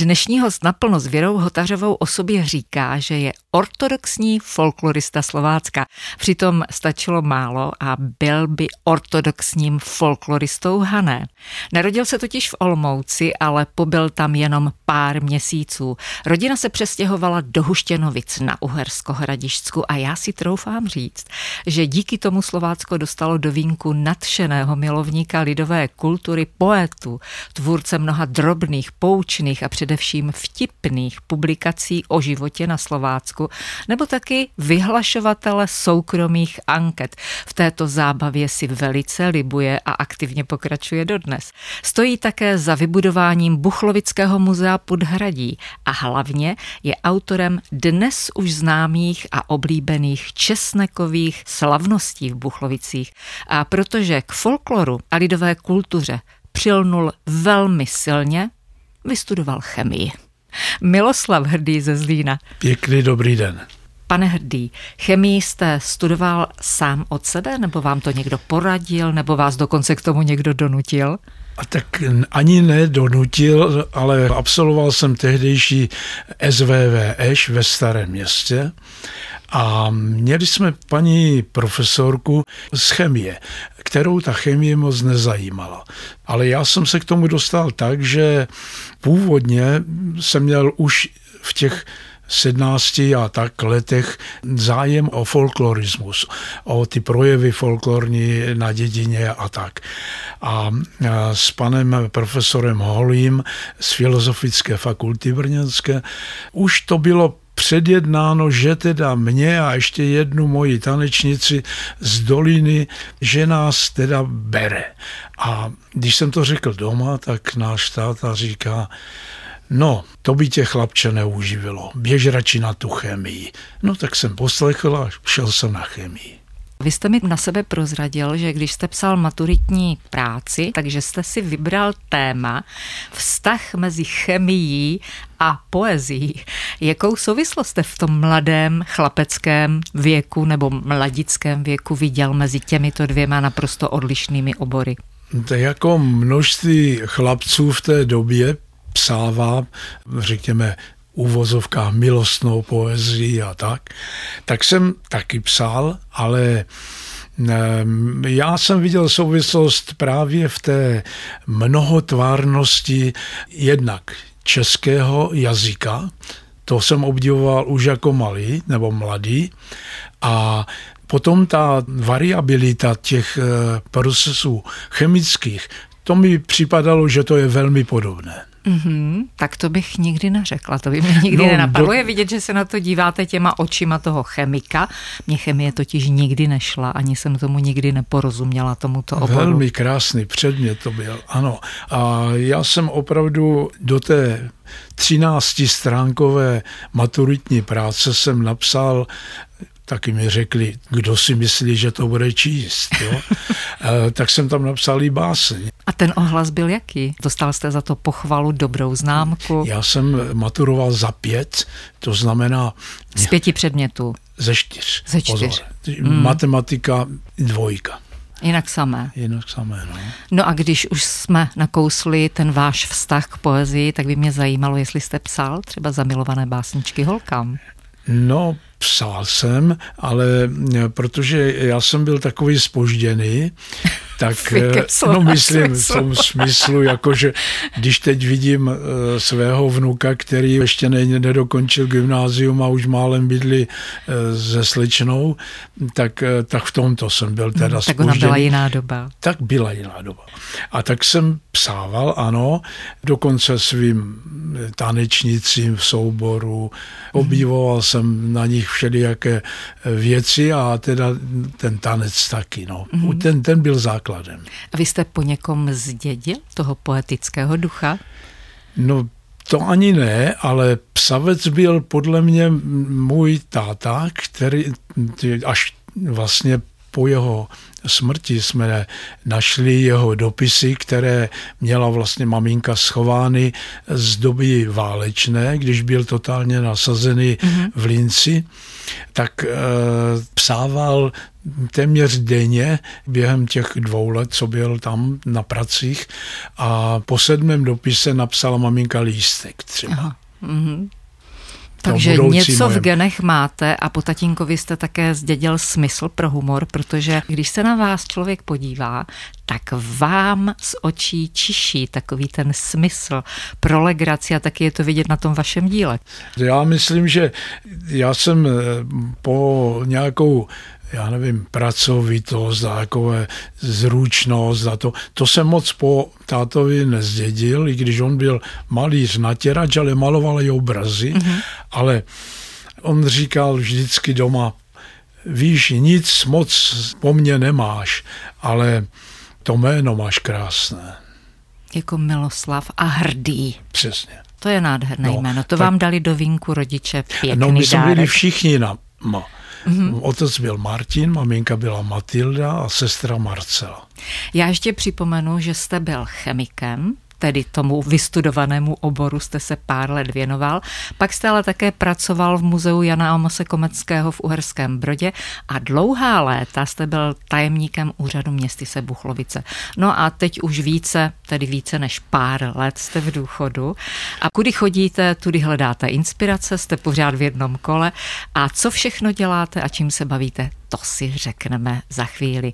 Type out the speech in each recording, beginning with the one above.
Dnešní host naplno s Věrou Hotařovou o sobě říká, že je ortodoxní folklorista Slovácka. Přitom stačilo málo a byl by ortodoxním folkloristou Hané. Narodil se totiž v Olmouci, ale pobyl tam jenom pár měsíců. Rodina se přestěhovala do Huštěnovic na Uhersko-Hradišťsku a já si troufám říct, že díky tomu Slovácko dostalo do vínku nadšeného milovníka lidové kultury, poetu, tvůrce mnoha drobných, poučných a především vtipných publikací o životě na Slovácku, nebo taky vyhlašovatele soukromých anket. V této zábavě si velice libuje a aktivně pokračuje dodnes. Stojí také za vybudováním Buchlovického muzea Podhradí a hlavně je autorem dnes už známých a oblíbených česnekových slavností v Buchlovicích. A protože k folkloru a lidové kultuře přilnul velmi silně, vystudoval chemii. Miloslav Hrdý ze Zlína. Pěkný dobrý den. Pane Hrdý, chemii jste studoval sám od sebe, nebo vám to někdo poradil, nebo vás dokonce k tomu někdo donutil? A tak ani nedonutil, ale absolvoval jsem tehdejší SVVŠ ve Starém městě a měli jsme paní profesorku z chemie, kterou ta chemie moc nezajímala. Ale já jsem se k tomu dostal tak, že původně jsem měl už v těch 17 a tak letech zájem o folklorismus, o ty projevy folklorní na dědině a tak. A s panem profesorem Holím z Filozofické fakulty brněnské už to bylo předjednáno, že teda mě a ještě jednu moji tanečnici z doliny, že nás teda bere. A když jsem to řekl doma, tak náš táta říká, No, to by tě chlapče neuživilo. Běž radši na tu chemii. No tak jsem poslechl a šel jsem na chemii. Vy jste mi na sebe prozradil, že když jste psal maturitní práci, takže jste si vybral téma vztah mezi chemií a poezí. Jakou souvislost jste v tom mladém chlapeckém věku nebo mladickém věku viděl mezi těmito dvěma naprosto odlišnými obory? To jako množství chlapců v té době psává, řekněme, uvozovkách milostnou poezii a tak, tak jsem taky psal, ale ehm, já jsem viděl souvislost právě v té mnohotvárnosti jednak českého jazyka, to jsem obdivoval už jako malý nebo mladý, a potom ta variabilita těch eh, procesů chemických, to mi připadalo, že to je velmi podobné. Mm-hmm, tak to bych nikdy neřekla, to by mě nikdy no, nenapadlo. Do... Je vidět, že se na to díváte těma očima toho chemika. Mně chemie totiž nikdy nešla, ani jsem tomu nikdy neporozuměla tomuto oboru. Velmi krásný předmět to byl, ano. A já jsem opravdu do té 13 stránkové maturitní práce jsem napsal taky mi řekli, kdo si myslí, že to bude číst. Jo? Eh, tak jsem tam napsal i báseň. A ten ohlas byl jaký? Dostal jste za to pochvalu, dobrou známku? Já jsem maturoval za pět, to znamená... Z pěti předmětů? Ze čtyř. Ze čtyř. Pozor. Mm. Matematika dvojka. Jinak samé. Jinak samé, no. No a když už jsme nakousli ten váš vztah k poezii, tak by mě zajímalo, jestli jste psal třeba zamilované básničky holkám. No, psal jsem, ale eh, protože já jsem byl takový spožděný, tak eh, no myslím v tom smyslu, jakože když teď vidím eh, svého vnuka, který ještě nedokončil gymnázium a už málem bydli se slečnou, tak, tak v tomto jsem byl teda hmm, Tak ona byla jiná doba. Tak byla jiná doba. A tak jsem psával, ano, dokonce svým tanečnicím v souboru, obdivoval jsem na nich všelijaké věci a teda ten tanec taky. No. Mm-hmm. Ten, ten byl základem. A vy jste po někom zdědil toho poetického ducha? No to ani ne, ale psavec byl podle mě můj táta, který až vlastně po jeho smrti jsme našli jeho dopisy, které měla vlastně maminka schovány z doby válečné, když byl totálně nasazený mm-hmm. v Linci, tak e, psával téměř denně během těch dvou let, co byl tam na pracích a po sedmém dopise napsala maminka lístek třeba. Aha. Mm-hmm. Takže něco mojem. v genech máte a po tatínkovi jste také zdědil smysl pro humor, protože když se na vás člověk podívá, tak vám z očí čiší takový ten smysl pro legraci a taky je to vidět na tom vašem díle. Já myslím, že já jsem eh, po nějakou já nevím, pracovitost a takové zručnost a to. To jsem moc po tátovi nezdědil, i když on byl malíř natěrač, ale maloval i obrazy, mm-hmm. ale on říkal vždycky doma, víš, nic moc po mně nemáš, ale to jméno máš krásné. Jako Miloslav a hrdý. Přesně. To je nádherné no, jméno. To tak, vám dali do vínku rodiče pěkný No my jsme byli všichni na, ma. Mm-hmm. Otec byl Martin, maminka byla Matilda a sestra Marcela. Já ještě připomenu, že jste byl chemikem, tedy tomu vystudovanému oboru jste se pár let věnoval. Pak jste ale také pracoval v muzeu Jana Amose Komeckého v Uherském Brodě a dlouhá léta jste byl tajemníkem úřadu městyse Buchlovice. No a teď už více, tedy více než pár let jste v důchodu. A kudy chodíte, tudy hledáte inspirace, jste pořád v jednom kole. A co všechno děláte a čím se bavíte, to si řekneme za chvíli.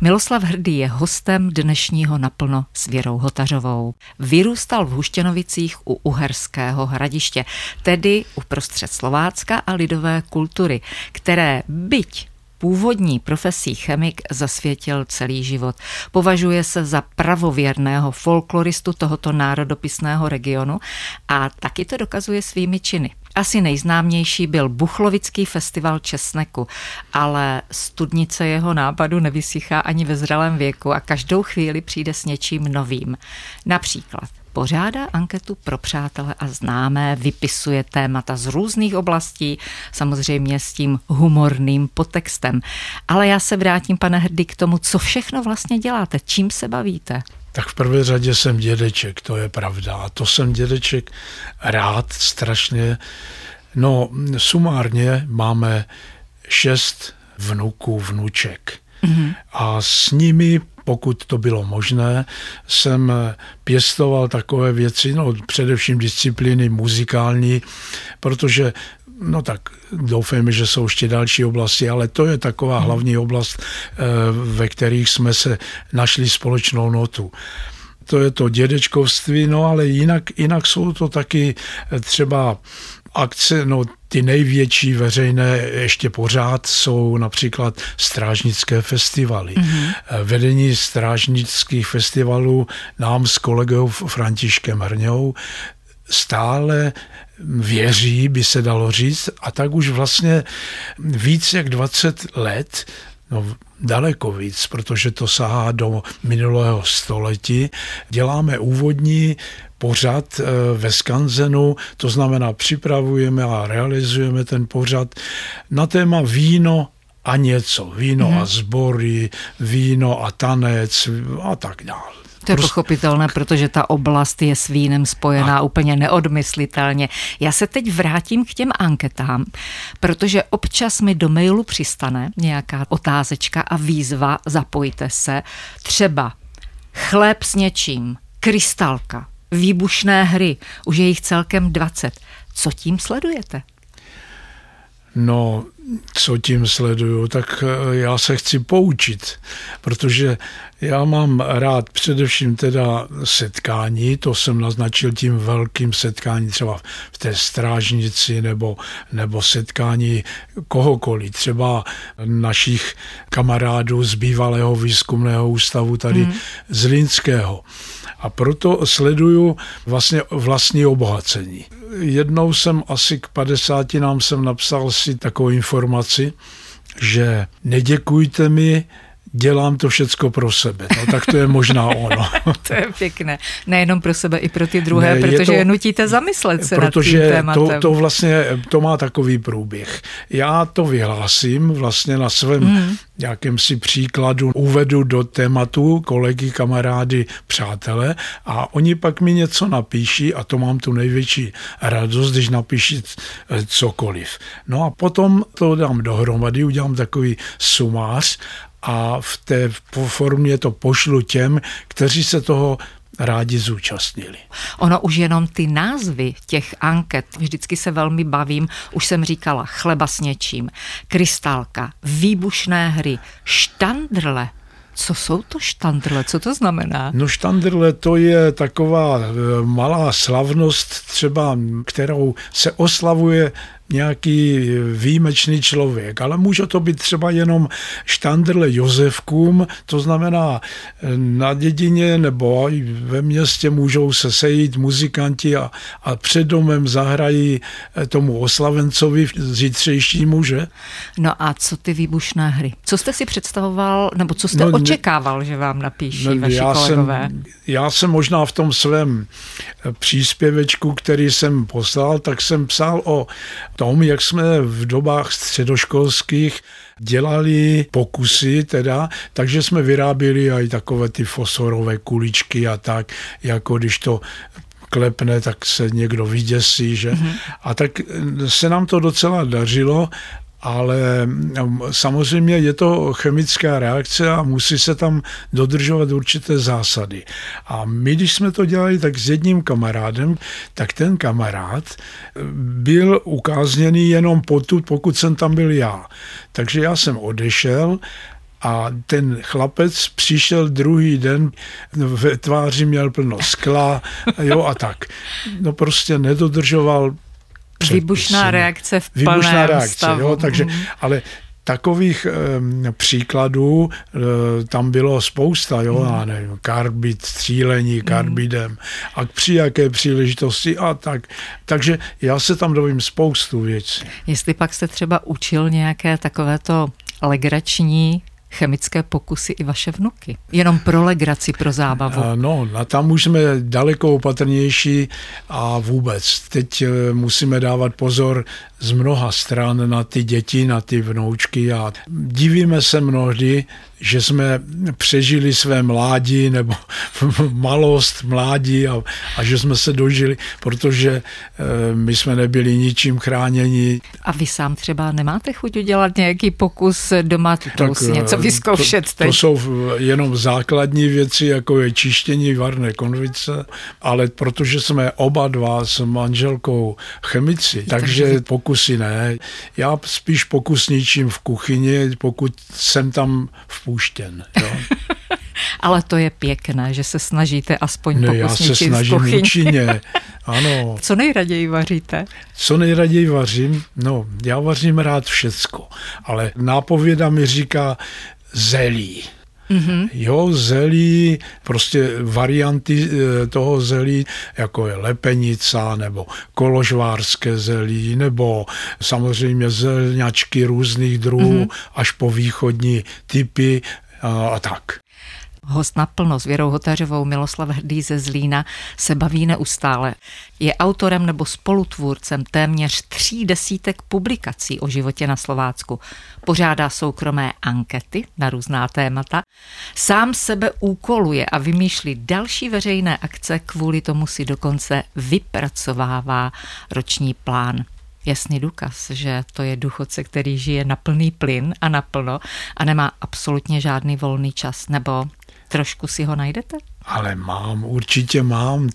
Miloslav Hrdý je hostem dnešního naplno s Věrou Hotařovou. Vyrůstal v Huštěnovicích u Uherského hradiště, tedy uprostřed Slovácka a lidové kultury, které byť původní profesí chemik zasvětil celý život. Považuje se za pravověrného folkloristu tohoto národopisného regionu a taky to dokazuje svými činy. Asi nejznámější byl Buchlovický festival česneku, ale studnice jeho nápadu nevysychá ani ve zralém věku a každou chvíli přijde s něčím novým. Například pořádá anketu pro přátele a známé, vypisuje témata z různých oblastí, samozřejmě s tím humorným potextem. Ale já se vrátím, pane Hrdy, k tomu, co všechno vlastně děláte, čím se bavíte. Tak v prvé řadě jsem dědeček, to je pravda. A to jsem dědeček rád strašně. No, sumárně máme šest vnuků, vnuček. Mm-hmm. A s nimi pokud to bylo možné, jsem pěstoval takové věci, no především disciplíny muzikální, protože No tak doufejme, že jsou ještě další oblasti, ale to je taková hmm. hlavní oblast, eh, ve kterých jsme se našli společnou notu to je to dědečkovství, no ale jinak, jinak jsou to taky třeba akce, no ty největší veřejné ještě pořád jsou například strážnické festivaly. Mm-hmm. Vedení strážnických festivalů nám s kolegou Františkem Hrňou stále věří, by se dalo říct, a tak už vlastně víc jak 20 let No, daleko víc, protože to sahá do minulého století. Děláme úvodní pořad eh, ve Skanzenu, to znamená připravujeme a realizujeme ten pořad na téma víno a něco. Víno mm-hmm. a sbory, víno a tanec a tak dále. To je prostě... pochopitelné, protože ta oblast je s vínem spojená a... úplně neodmyslitelně. Já se teď vrátím k těm anketám, protože občas mi do mailu přistane nějaká otázečka a výzva, zapojte se, třeba chléb s něčím, krystalka, výbušné hry, už je jich celkem 20. Co tím sledujete? No, co tím sleduju, tak eh, já se chci poučit, protože já mám rád především teda setkání, to jsem naznačil tím velkým setkání třeba v té strážnici nebo, nebo setkání kohokoliv, třeba našich kamarádů z bývalého výzkumného ústavu tady mm. z Linského. A proto sleduju vlastně vlastní obohacení. Jednou jsem asi k 50 nám jsem napsal si takovou informaci, že neděkujte mi, dělám to všecko pro sebe. No tak to je možná ono. to je pěkné. Nejenom pro sebe, i pro ty druhé, ne, protože je, to, je nutíte zamyslet se protože nad tím tématem. To, to vlastně, to má takový průběh. Já to vyhlásím vlastně na svém hmm. si příkladu, uvedu do tématu kolegy, kamarády, přátelé a oni pak mi něco napíší a to mám tu největší radost, když napíší cokoliv. No a potom to dám dohromady, udělám takový sumář a v té formě to pošlu těm, kteří se toho rádi zúčastnili. Ono už jenom ty názvy těch anket, vždycky se velmi bavím, už jsem říkala chleba s něčím, krystálka, výbušné hry, štandrle, co jsou to štandrle? Co to znamená? No štandrle to je taková eh, malá slavnost třeba, kterou se oslavuje nějaký výjimečný člověk, ale může to být třeba jenom štandrle Josefkům, to znamená na dědině nebo i ve městě můžou se sejít muzikanti a, a před domem zahrají tomu oslavencovi zítřejšímu, že? No a co ty výbušné hry? Co jste si představoval, nebo co jste no, očekával, že vám napíší no, vaši já kolegové? Jsem, já jsem možná v tom svém příspěvečku, který jsem poslal, tak jsem psal o tom, jak jsme v dobách středoškolských dělali pokusy teda, takže jsme vyráběli i takové ty fosforové kuličky a tak, jako když to klepne, tak se někdo vyděsí, že? Mm-hmm. A tak se nám to docela dařilo ale mm, samozřejmě je to chemická reakce a musí se tam dodržovat určité zásady. A my, když jsme to dělali tak s jedním kamarádem, tak ten kamarád byl ukázněný jenom potud, pokud jsem tam byl já. Takže já jsem odešel a ten chlapec přišel druhý den, ve tváři měl plno skla, jo a tak. No prostě nedodržoval předpisy. Výbušná reakce v plném Výbušná reakce, stavu. Jo, takže, mm. ale takových e, příkladů e, tam bylo spousta, jo, mm. já nevím, karbid, střílení mhm. karbidem a při jaké příležitosti a tak. Takže já se tam dovím spoustu věcí. Jestli pak jste třeba učil nějaké takovéto legrační chemické pokusy i vaše vnuky. Jenom pro legraci, pro zábavu. No, a tam už jsme daleko opatrnější a vůbec. Teď eh, musíme dávat pozor z mnoha stran na ty děti, na ty vnoučky a divíme se mnohdy, že jsme přežili své mládí nebo malost mládí a, a že jsme se dožili, protože e, my jsme nebyli ničím chráněni. A vy sám třeba nemáte chuť udělat nějaký pokus doma, tak, něco eh, vyzkoušet to, to jsou jenom základní věci, jako je čištění varné konvice, ale protože jsme oba dva s manželkou chemici, takže, pokusy ne. Já spíš pokusničím v kuchyni, pokud jsem tam vpuštěn. Jo? Ale to je pěkné, že se snažíte aspoň no, já se snažím účinně. Ano. Co nejraději vaříte? Co nejraději vařím? No, já vařím rád všecko, ale nápověda mi říká zelí. Mm-hmm. Jo, zelí, prostě varianty eh, toho zelí, jako je lepenica, nebo koložvárské zelí, nebo samozřejmě zelňačky různých druhů, mm-hmm. až po východní typy a, a tak host naplno s Věrou Hotařovou, Miloslav Hrdý ze Zlína, se baví neustále. Je autorem nebo spolutvůrcem téměř tří desítek publikací o životě na Slovácku. Pořádá soukromé ankety na různá témata. Sám sebe úkoluje a vymýšlí další veřejné akce, kvůli tomu si dokonce vypracovává roční plán jasný důkaz, že to je důchodce, který žije na plný plyn a naplno a nemá absolutně žádný volný čas, nebo Trošku si ho najdete? Ale mám, určitě mám.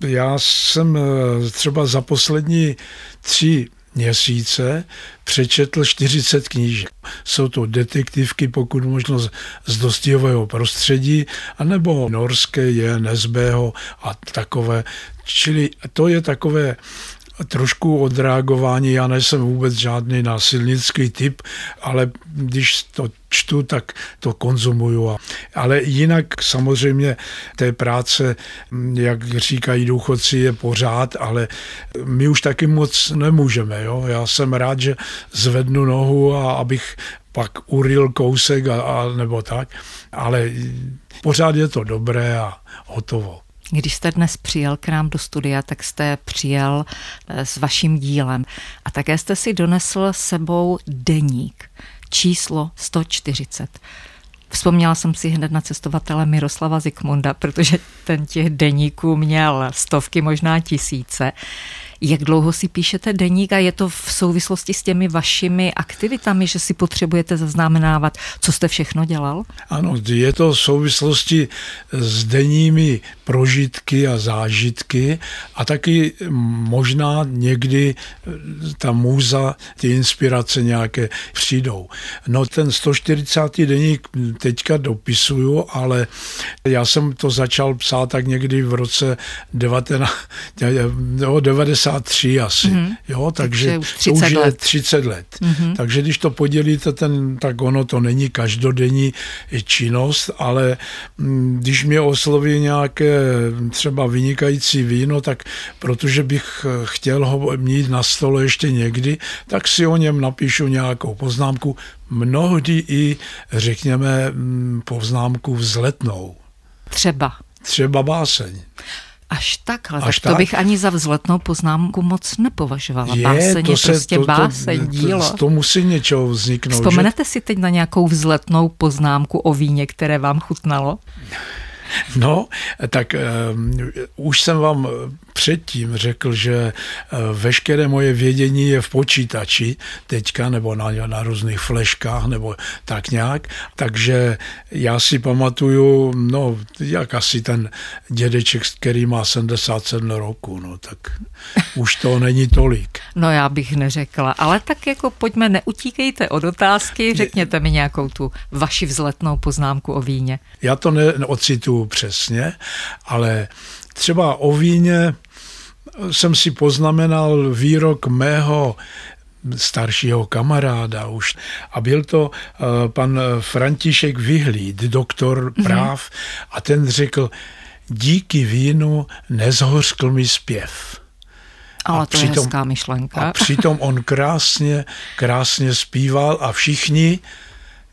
Já jsem eh, třeba za poslední tři měsíce přečetl 40 knížek. Jsou to detektivky, pokud možno z dostijového prostředí, anebo norské je Nezbého a takové. Čili to je takové trošku odreagování. Já nejsem vůbec žádný násilnický typ, ale když to čtu, tak to konzumuju. Ale jinak samozřejmě té práce, jak říkají důchodci, je pořád, ale my už taky moc nemůžeme. Jo? Já jsem rád, že zvednu nohu a abych pak uril kousek a, a nebo tak, ale pořád je to dobré a hotovo. Když jste dnes přijel k nám do studia, tak jste přijel eh, s vaším dílem a také jste si donesl sebou deník, číslo 140. Vzpomněla jsem si hned na cestovatele Miroslava Zikmunda, protože ten těch deníků měl stovky, možná tisíce. Jak dlouho si píšete deník a je to v souvislosti s těmi vašimi aktivitami, že si potřebujete zaznamenávat, co jste všechno dělal? Ano, je to v souvislosti s denními prožitky a zážitky a taky možná někdy ta můza, ty inspirace nějaké přijdou. No ten 140. deník teďka dopisuju, ale já jsem to začal psát tak někdy v roce 19, 90 53 asi, mm-hmm. jo, takže, takže už 30 to už let. je 30 let. Mm-hmm. Takže když to podělíte, ten, tak ono to není každodenní činnost, ale mm, když mě osloví nějaké třeba vynikající víno, tak protože bych chtěl ho mít na stole ještě někdy, tak si o něm napíšu nějakou poznámku, mnohdy i řekněme mm, poznámku vzletnou. Třeba. Třeba báseň. Až takhle, Až tak to tak? bych ani za vzletnou poznámku moc nepovažovala. Je, báseň to je se, prostě to, báseň, to, dílo. To, to musí něčeho vzniknout. Vzpomenete že? si teď na nějakou vzletnou poznámku o víně, které vám chutnalo? No, tak um, už jsem vám předtím řekl, že uh, veškeré moje vědění je v počítači teďka, nebo na, na různých fleškách, nebo tak nějak. Takže já si pamatuju, no, jak asi ten dědeček, který má 77 roku, no, tak už to není tolik. No, já bych neřekla, ale tak jako pojďme, neutíkejte od otázky, řekněte mi nějakou tu vaši vzletnou poznámku o víně. Já to neocituju přesně, ale třeba o víně jsem si poznamenal výrok mého staršího kamaráda už. A byl to uh, pan František Vyhlíd, doktor mhm. práv, mm-hmm. a ten řekl, díky vínu nezhořkl mi zpěv. Ale a to přitom, je hezká myšlenka. A přitom on krásně, krásně zpíval a všichni,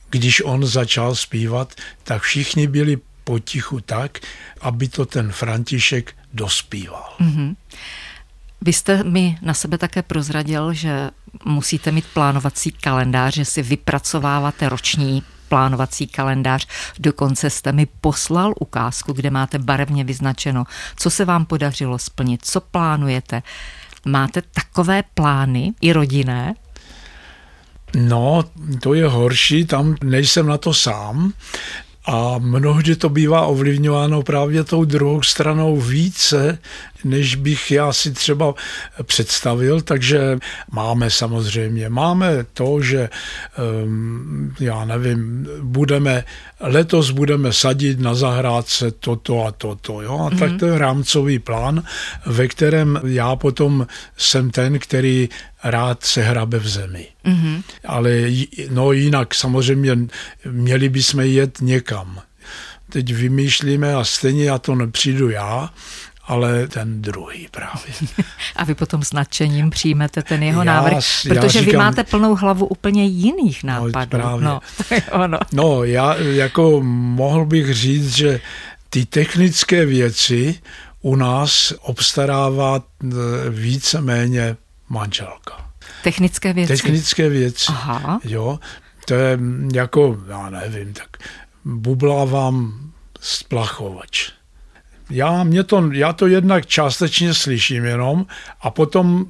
když on začal zpívat, tak všichni byli potichu tak, aby to ten František dospíval. Mm-hmm. Vy jste mi na sebe také prozradil, že musíte mít plánovací kalendář, že si vypracováváte roční plánovací kalendář. Dokonce jste mi poslal ukázku, kde máte barevně vyznačeno, co se vám podařilo splnit, co plánujete. Máte takové plány i rodinné? No, to je horší, tam nejsem na to sám. A mnohdy to bývá ovlivňováno právě tou druhou stranou více, než bych já si třeba představil, takže máme samozřejmě, máme to, že ehm, já nevím, budeme, letos budeme sadit na zahrádce toto a toto, jo, a mm-hmm. tak mhm. to je rámcový plán, ve kterém já potom jsem ten, který rád se hrabe v zemi. Mm-hmm. Ale no jinak samozřejmě měli bychom jet někam. Teď vymýšlíme a stejně já to nepřijdu já, ale ten druhý právě. A vy potom s nadšením přijmete ten jeho já, návrh, protože říkám, vy máte plnou hlavu úplně jiných no, nápadů. No, právě. No, ono. no, já jako mohl bych říct, že ty technické věci u nás obstarává e, víceméně manželka. Technické věci? Technické věci, Aha. jo. To je jako, já nevím, tak bublávám splachovač. Já, mě to, já to jednak částečně slyším jenom a potom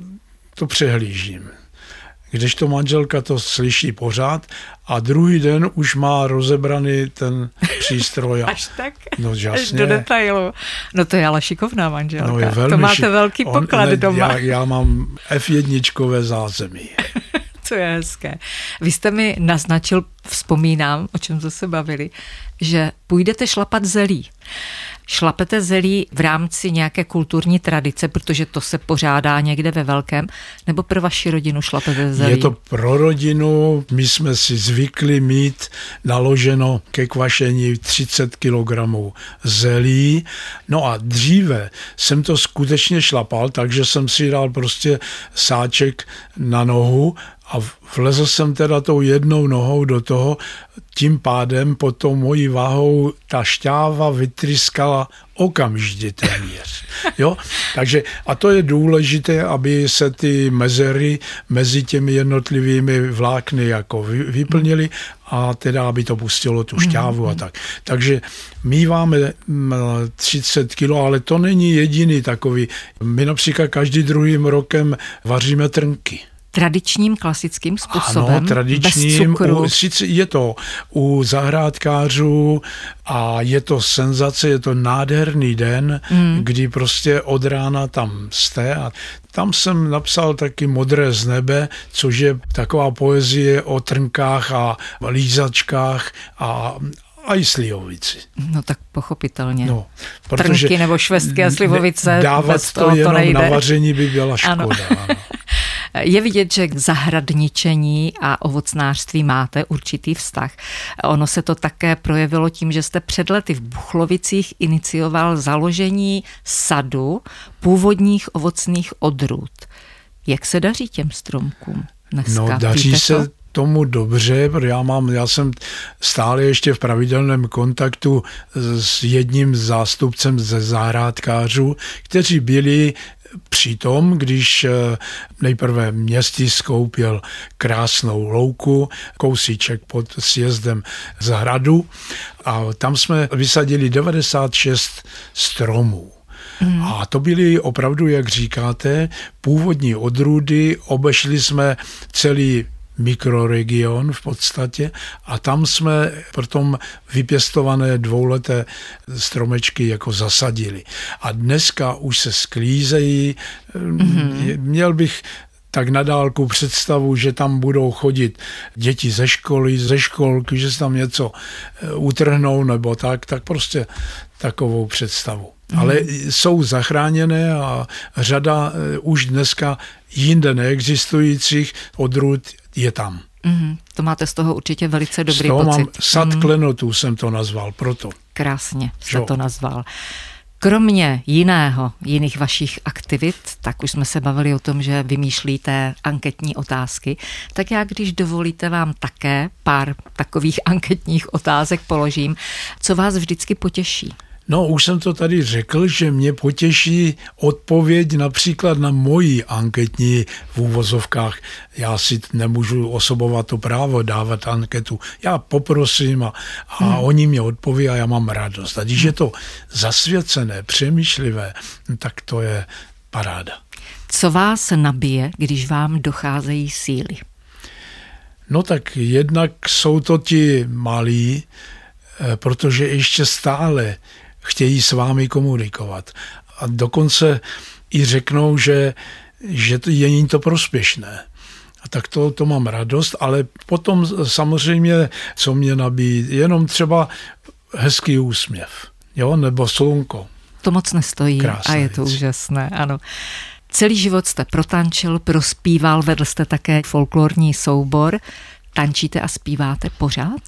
to přehlížím. Když to manželka to slyší pořád a druhý den už má rozebraný ten přístroj. Až tak? No jasně. Až do detailu. No to je ale šikovná manželka. No je velmi to máte velký poklad On, ne, doma. Já, já mám F1 zázemí. to je hezké. Vy jste mi naznačil, vzpomínám, o čem jsme se bavili, že půjdete šlapat zelí. Šlapete zelí v rámci nějaké kulturní tradice, protože to se pořádá někde ve velkém, nebo pro vaši rodinu šlapete zelí? Je to pro rodinu, my jsme si zvykli mít naloženo ke kvašení 30 kg zelí. No a dříve jsem to skutečně šlapal, takže jsem si dal prostě sáček na nohu a vlezl jsem teda tou jednou nohou do toho, tím pádem pod tou mojí váhou ta šťáva vytryskala okamžitě téměř. Jo? Takže a to je důležité, aby se ty mezery mezi těmi jednotlivými vlákny jako vyplnily a teda, aby to pustilo tu šťávu a mhm. tak. Takže míváme 30 kg, ale to není jediný takový. My například každý druhým rokem vaříme trnky tradičním klasickým způsobem, ano, tradičním, bez cukru. U, sice je to u zahrádkářů a je to senzace, je to nádherný den, mm. kdy prostě od rána tam jste a tam jsem napsal taky Modré z nebe, což je taková poezie o trnkách a lízačkách a, a i slivovici. No tak pochopitelně. No, Trnky nebo švestky a slivovice. Dávat to jenom to nejde. na vaření by byla škoda. Ano. ano. Je vidět, že k zahradničení a ovocnářství máte určitý vztah. Ono se to také projevilo tím, že jste před lety v Buchlovicích inicioval založení sadu původních ovocných odrůd. Jak se daří těm stromkům dneska? No, daří Víte se to? tomu dobře, protože já, mám, já jsem stále ještě v pravidelném kontaktu s jedním zástupcem ze zahrádkářů, kteří byli přitom, když eh, nejprve městí skoupil krásnou louku, kousíček pod sjezdem z hradu a tam jsme vysadili 96 stromů. Hmm. A to byly opravdu, jak říkáte, původní odrůdy, obešli jsme celý mikroregion v podstatě a tam jsme potom vypěstované dvouleté stromečky jako zasadili. A dneska už se sklízejí, mm-hmm. měl bych tak na dálku představu, že tam budou chodit děti ze školy, ze školky, že se tam něco eh, utrhnou nebo tak, tak prostě takovou představu. Mm. Ale jsou zachráněné a řada eh, už dneska jinde neexistujících odrůd je tam. Mm, to máte z toho určitě velice dobrý z toho pocit. mám sad mm. klenotů jsem to nazval, proto. Krásně jste jo. to nazval. Kromě jiného, jiných vašich aktivit, tak už jsme se bavili o tom, že vymýšlíte anketní otázky, tak já, když dovolíte, vám také pár takových anketních otázek položím. Co vás vždycky potěší? No, už jsem to tady řekl, že mě potěší odpověď například na moji anketní v úvozovkách. Já si nemůžu osobovat to právo dávat anketu. Já poprosím a, a hmm. oni mě odpoví a já mám radost. A když je to zasvěcené, přemýšlivé, tak to je paráda. Co vás nabije, když vám docházejí síly? No tak jednak jsou to ti malí, eh, protože ještě stále chtějí s vámi komunikovat. A dokonce i řeknou, že, že to je jim to prospěšné. A tak to, to mám radost, ale potom samozřejmě, co mě nabíjí, jenom třeba hezký úsměv, jo, nebo slunko. To moc nestojí Krásná a je to věc. úžasné, ano. Celý život jste protančil, prospíval, vedl jste také folklorní soubor. Tančíte a zpíváte pořád?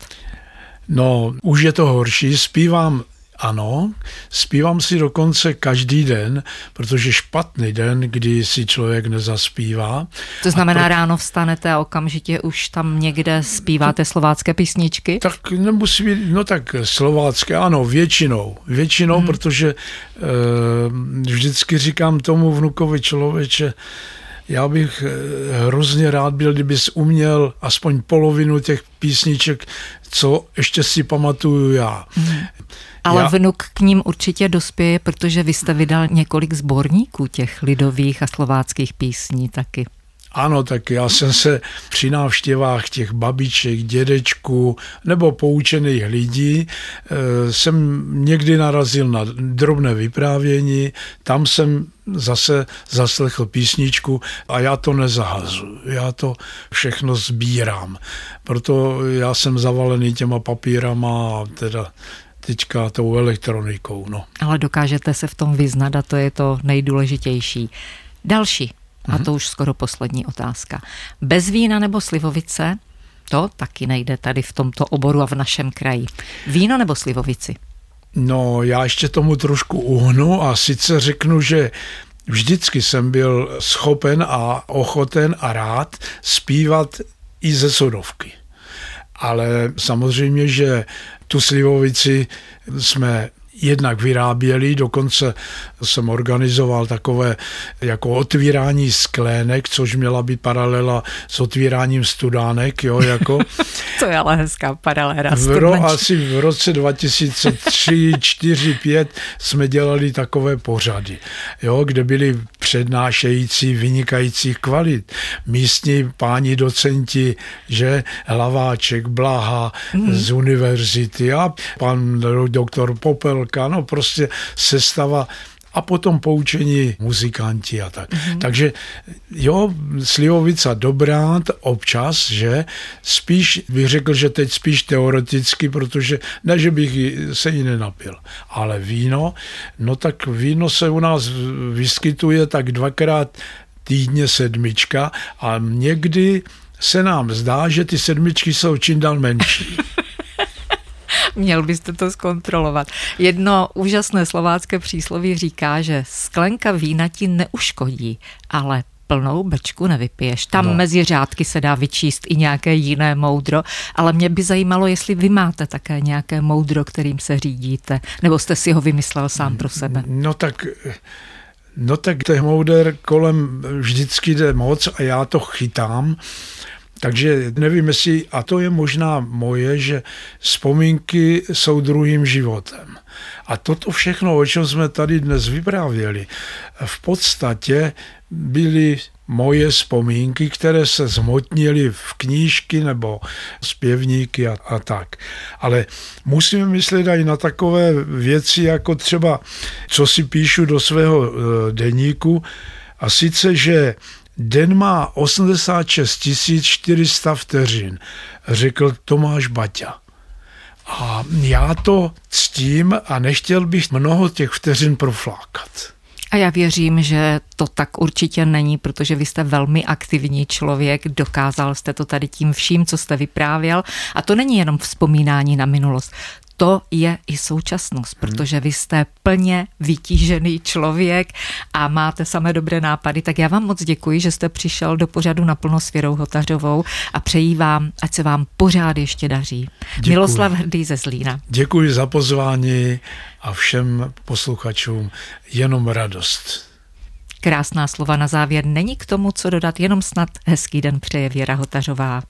No, už je to horší. Zpívám ano, zpívám si dokonce každý den, protože špatný den, kdy si člověk nezaspívá. To znamená, pro... ráno vstanete a okamžitě už tam někde zpíváte to... slovácké písničky? Tak nemusí být, no tak slovácké, ano, většinou. Většinou, hmm. protože e, vždycky říkám tomu vnukovi člověče, já bych eh, hrozně rád byl, kdybys uměl aspoň polovinu těch písniček, co ještě si pamatuju já. Hmm. Ale Já... vnuk k ním určitě dospěje, protože vy jste vydal několik sborníků těch lidových a slováckých písní taky. Ano, tak já jsem se při návštěvách těch babiček, dědečků nebo poučených lidí eh, jsem někdy narazil na drobné vyprávění, tam jsem zase zaslechl písničku a já to nezahazu, já to všechno sbírám. Proto já jsem zavalený těma papírama a teda teďka tou elektronikou. No. Ale dokážete se v tom vyznat a to je to nejdůležitější. Další, a to už skoro poslední otázka. Bez vína nebo slivovice? To taky nejde tady v tomto oboru a v našem kraji. Víno nebo slivovici? No, já ještě tomu trošku uhnu a sice řeknu, že vždycky jsem byl schopen a ochoten a rád zpívat i ze sodovky. Ale samozřejmě, že tu slivovici jsme jednak vyráběli, dokonce jsem organizoval takové jako otvírání sklének, což měla být paralela s otvíráním studánek, jo, jako. to je ale hezká paralela. V ro, asi v roce 2003, 4, 5 jsme dělali takové pořady, jo, kde byli přednášející vynikajících kvalit. Místní páni docenti, že Hlaváček, Blaha mm. z univerzity a pan doktor Popel kapelka, no prostě sestava a potom poučení muzikanti a tak. Mm-hmm. Takže jo, Slivovica dobrá občas, že spíš bych řekl, že teď spíš teoreticky, protože ne, že bych se jí nenapil, ale víno, no tak víno se u nás vyskytuje tak dvakrát týdně sedmička a někdy se nám zdá, že ty sedmičky jsou čím dál menší. Měl byste to zkontrolovat. Jedno úžasné slovácké přísloví říká, že sklenka vína ti neuškodí, ale plnou bečku nevypiješ. Tam no. mezi řádky se dá vyčíst i nějaké jiné moudro, ale mě by zajímalo, jestli vy máte také nějaké moudro, kterým se řídíte, nebo jste si ho vymyslel sám pro sebe. No tak... No tak těch mouder kolem vždycky jde moc a já to chytám takže nevím, jestli, a to je možná moje, že vzpomínky jsou druhým životem. A toto všechno, o čem jsme tady dnes vyprávěli, v podstatě byly moje vzpomínky, které se zmotnily v knížky nebo zpěvníky a, a tak. Ale musíme myslet i na takové věci, jako třeba, co si píšu do svého e, deníku, a sice, že Den má 86 400 vteřin, řekl Tomáš Baťa. A já to ctím a nechtěl bych mnoho těch vteřin proflákat. A já věřím, že to tak určitě není, protože vy jste velmi aktivní člověk, dokázal jste to tady tím vším, co jste vyprávěl. A to není jenom vzpomínání na minulost to je i současnost, hmm. protože vy jste plně vytížený člověk a máte samé dobré nápady. Tak já vám moc děkuji, že jste přišel do pořadu naplno s Věrou Hotařovou a přeji vám, ať se vám pořád ještě daří. Děkuji. Miloslav Hrdý ze Zlína. Děkuji za pozvání a všem posluchačům jenom radost. Krásná slova na závěr. Není k tomu, co dodat, jenom snad hezký den přeje Věra Hotařová.